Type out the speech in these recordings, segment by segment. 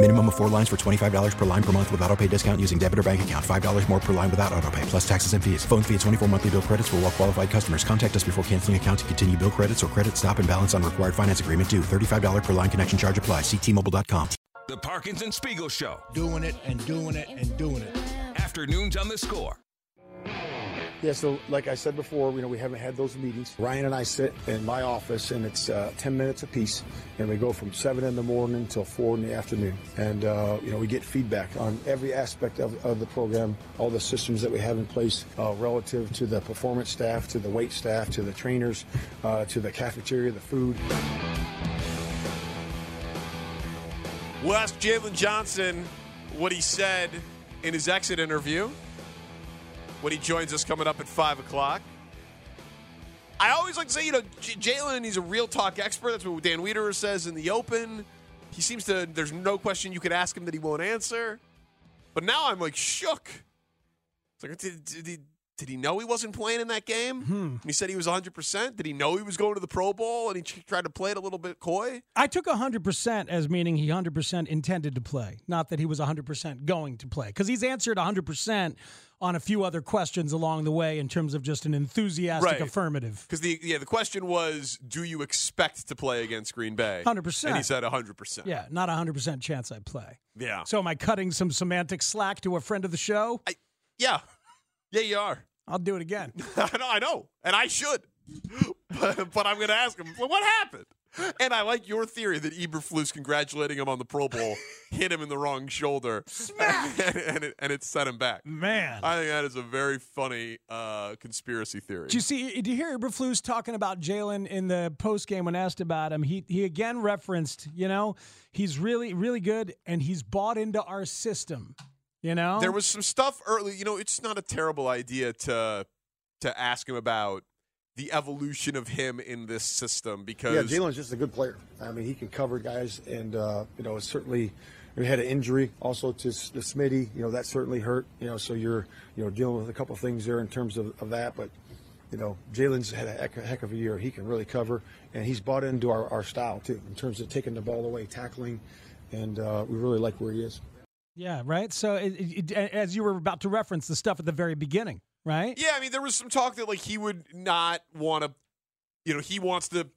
Minimum of four lines for $25 per line per month with auto pay discount using debit or bank account. $5 more per line without auto pay, plus taxes and fees. Phone fee at 24 monthly bill credits for all well qualified customers. Contact us before canceling account to continue bill credits or credit stop and balance on required finance agreement due. $35 per line connection charge apply. Ctmobile.com. The Parkins and Spiegel Show. Doing it and doing it and doing it. Afternoons on the score. Yeah, so like I said before, you know, we haven't had those meetings. Ryan and I sit in my office, and it's uh, 10 minutes apiece, and we go from 7 in the morning until 4 in the afternoon. And, uh, you know, we get feedback on every aspect of, of the program, all the systems that we have in place uh, relative to the performance staff, to the weight staff, to the trainers, uh, to the cafeteria, the food. We'll ask Jaylon Johnson what he said in his exit interview when he joins us coming up at 5 o'clock. I always like to say, you know, J- Jaylon, he's a real talk expert. That's what Dan Wiederer says in the open. He seems to, there's no question you could ask him that he won't answer. But now I'm like shook. It's like, did, did, he, did he know he wasn't playing in that game? Hmm. He said he was 100%. Did he know he was going to the Pro Bowl and he tried to play it a little bit coy? I took 100% as meaning he 100% intended to play, not that he was 100% going to play. Because he's answered 100% on a few other questions along the way in terms of just an enthusiastic Right. affirmative. Because the yeah, the question was, do you expect to play against Green Bay? 100%. And he said 100%. Yeah, not a 100% chance I play. Yeah. So am I cutting some semantic slack to a friend of the show? Yeah. Yeah, you are. I'll do it again. I know, I know. And I should. But, but I'm going to ask him, well, what happened? And I like your theory that Eberflus congratulating him on the Pro Bowl hit him in the wrong shoulder. and, and, it, and it set him back. Man. I think that is a very funny uh, conspiracy theory. Did you see? Did you hear Eberflus talking about Jaylon in the post game when asked about him? He he again referenced, you know, he's really really good and he's bought into our system. You know, There was some stuff early. You know, it's not a terrible idea to to ask him about the evolution of him in this system because Yeah, Jaylon's just a good player. I mean, he can cover guys, and uh, you know, it's certainly we had an injury also to the Smitty. You know, that certainly hurt. You know, so you're you know dealing with a couple things there in terms of, of that, but. You know, Jaylon's had a heck, a heck of a year. He can really cover, and he's bought into our, our style too, in terms of taking the ball away, tackling, and uh, we really like where he is. yeah, right. So it, it, it- as you were about to reference the stuff at the very beginning, right? Yeah, I mean, there was some talk that like he would not want to, you know, he wants to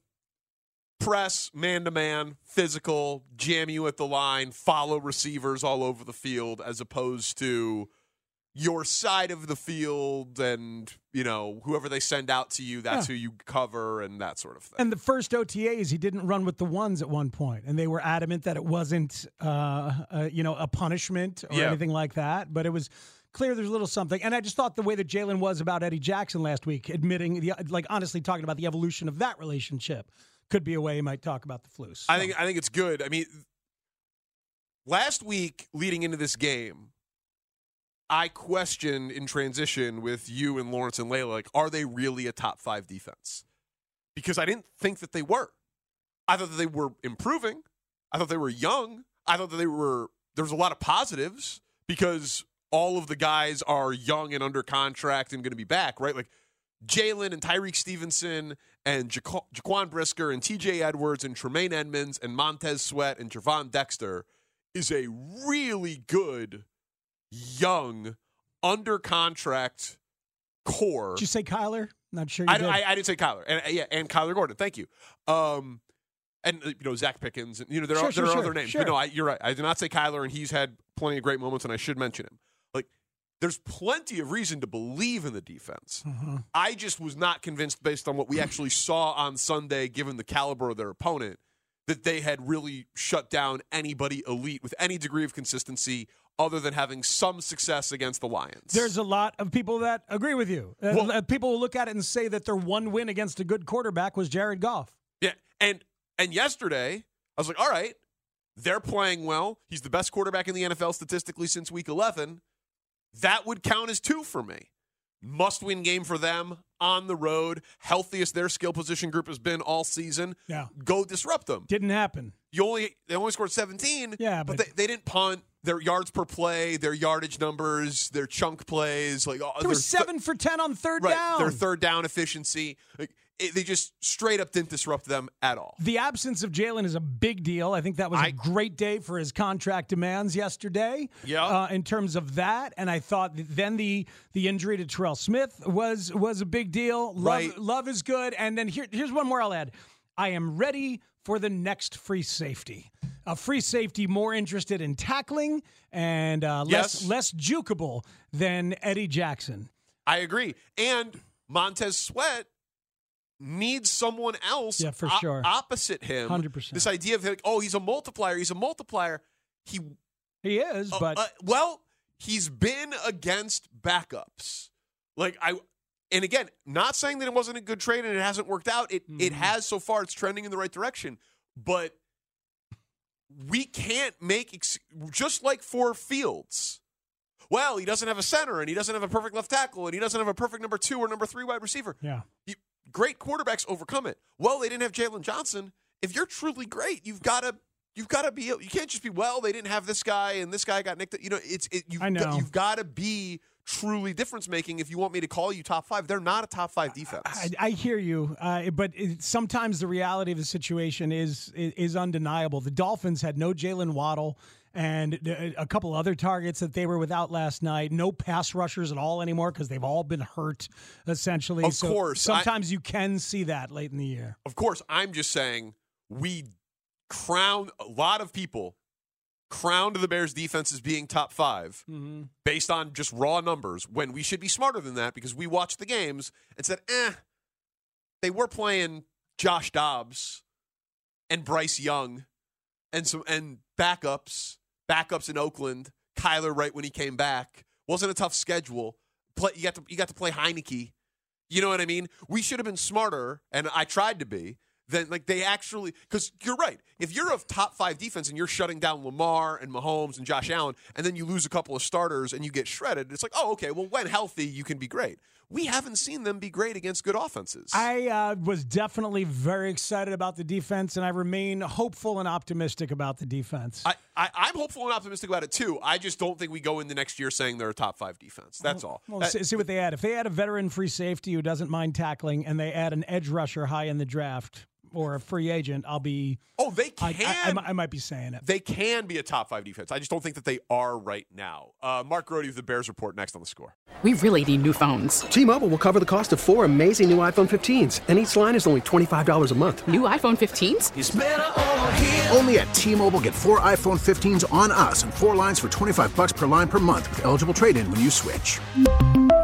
press man to man, physical, jam you at the line, follow receivers all over the field, as opposed to your side of the field and you know whoever they send out to you, that's Yeah. who you cover and that sort of thing. And the first OTAs, he didn't run with the ones at one point, and they were adamant that it wasn't, uh, uh, you know, a punishment or Yeah. anything like that. But it was clear there's a little something. And I just thought the way that Jaylon was about Eddie Jackson last week, admitting the like honestly talking about the evolution of that relationship, could be a way he might talk about the flus. I think I think it's good. I mean, last week leading into this game, I questioned in transition with you and Lawrence and Layla, like, are they really a top five defense? Because I didn't think that they were. I thought that they were improving. I thought they were young. I thought that they were. There was a lot of positives because all of the guys are young and under contract and going to be back, right? Like Jaylon and Tyrique Stevenson and Jaquan Jaquan Brisker and TJ Edwards and Tremaine Edmunds and Montez Sweat and Gervon Dexter is a really good, young, under contract core. Did you say Kyler? Not sure. You I, did. I, I didn't say Kyler, and yeah, and Kyler Gordon. Thank you. Um, and uh, you know Zacch Pickens, and you know there Sure, are sure, there are sure, other names. sure. But no, I, you're right. I did not say Kyler, and he's had plenty of great moments, and I should mention him. There's plenty of reason to believe in the defense. Mm-hmm. I just was not convinced based on what we actually saw on Sunday, given the caliber of their opponent, that they had really shut down anybody elite with any degree of consistency other than having some success against the Lions. There's a lot of people that agree with you. Uh, Well- uh, people will look at it and say that their one win against a good quarterback was Jared Goff. Yeah, and and yesterday I was like, all right, they're playing well. He's the best quarterback in the NFL statistically since week 11. That would count as two for me. Must win game for them on the road. Healthiest their skill position group has been all season. Yeah. Go disrupt them. Didn't happen. You only they only scored 17. Yeah, but, but- they, they didn't punt. Their yards per play, their yardage numbers, their chunk plays, like oh, There was their th- seven for 10 on third right, down. their third down efficiency. Like, it, they just straight up didn't disrupt them at all. The absence of Jaylon is a big deal. I think that was a I- great day for his contract demands yesterday. Yeah. Uh, in terms of that, and I thought then the the injury to Terell Smith was was a big deal. Love, Right. love is good. And then here, here's one more I'll add. I am ready for the next free safety. A free safety more interested in tackling and uh, less Yes. less jukeable than Eddie Jackson. I agree. And Montez Sweat needs someone else Yeah, for o- sure. opposite him. 100%. This idea of like, oh, he's a multiplier, he's a multiplier. He He is, uh, but uh, well, he's been against backups. Like I and again, not saying that it wasn't a good trade and it hasn't worked out. It Mm-hmm. it has so far. It's trending in the right direction, but we can't make ex- just like for Fields. Well, he doesn't have a center and he doesn't have a perfect left tackle and he doesn't have a perfect number two or number three wide receiver. yeah. You, great quarterbacks overcome it. Well, they didn't have Jaylon Johnson. If you're truly great, you've got to you've got to be. You can't just be well. They didn't have this guy and this guy got nicked. You know, it's it, you've I know. Got, you've got to be truly difference making if you want me to call you top five. They're not a top five defense. I, I hear you, uh, but it, sometimes the reality of the situation is, is is undeniable. The Dolphins had no Jaylen Waddle and a couple other targets that they were without last night. No pass rushers at all anymore because they've all been hurt essentially. Of So course, I- sometimes you can see that late in the year. of course, I'm just saying we crown a lot of people crowned the Bears defense as being top 5 based on just raw numbers when we should be smarter than that because we watched the games and said, eh, they were playing Josh Dobbs and Bryce Young and some and backups, backups in Oakland, Kyler right when he came back. Wasn't a tough schedule. Play you got to you got to play Heinicke. You know what I mean? We should have been smarter, and I tried to be. Then like they actually because you're right. If you're a top five defense and you're shutting down Lamar and Mahomes and Josh Allen, and then you lose a couple of starters and you get shredded, it's like, oh, okay, well, when healthy, you can be great. We haven't seen them be great against good offenses. I uh, was definitely very excited about the defense, and I remain hopeful and optimistic about the defense. I, I, I'm hopeful and optimistic about it too. I just don't think we go into next year saying they're a top five defense. That's all. Well, That- see, see what they add. If they add a veteran free safety who doesn't mind tackling, and they add an edge rusher high in the draft or a free agent, I'll be. oh, they can. I, I, I might be saying it. they can be a top five defense. I just don't think that they are right now. Uh, Mark Grote with the Bears report next on the score. We really need new phones. T-Mobile will cover the cost of four amazing new iPhone 15s, and each line is only $25 a month. New iPhone 15s? Only at T-Mobile get four iPhone 15s on us and four lines for 25 bucks per line per month with eligible trade-in when you switch.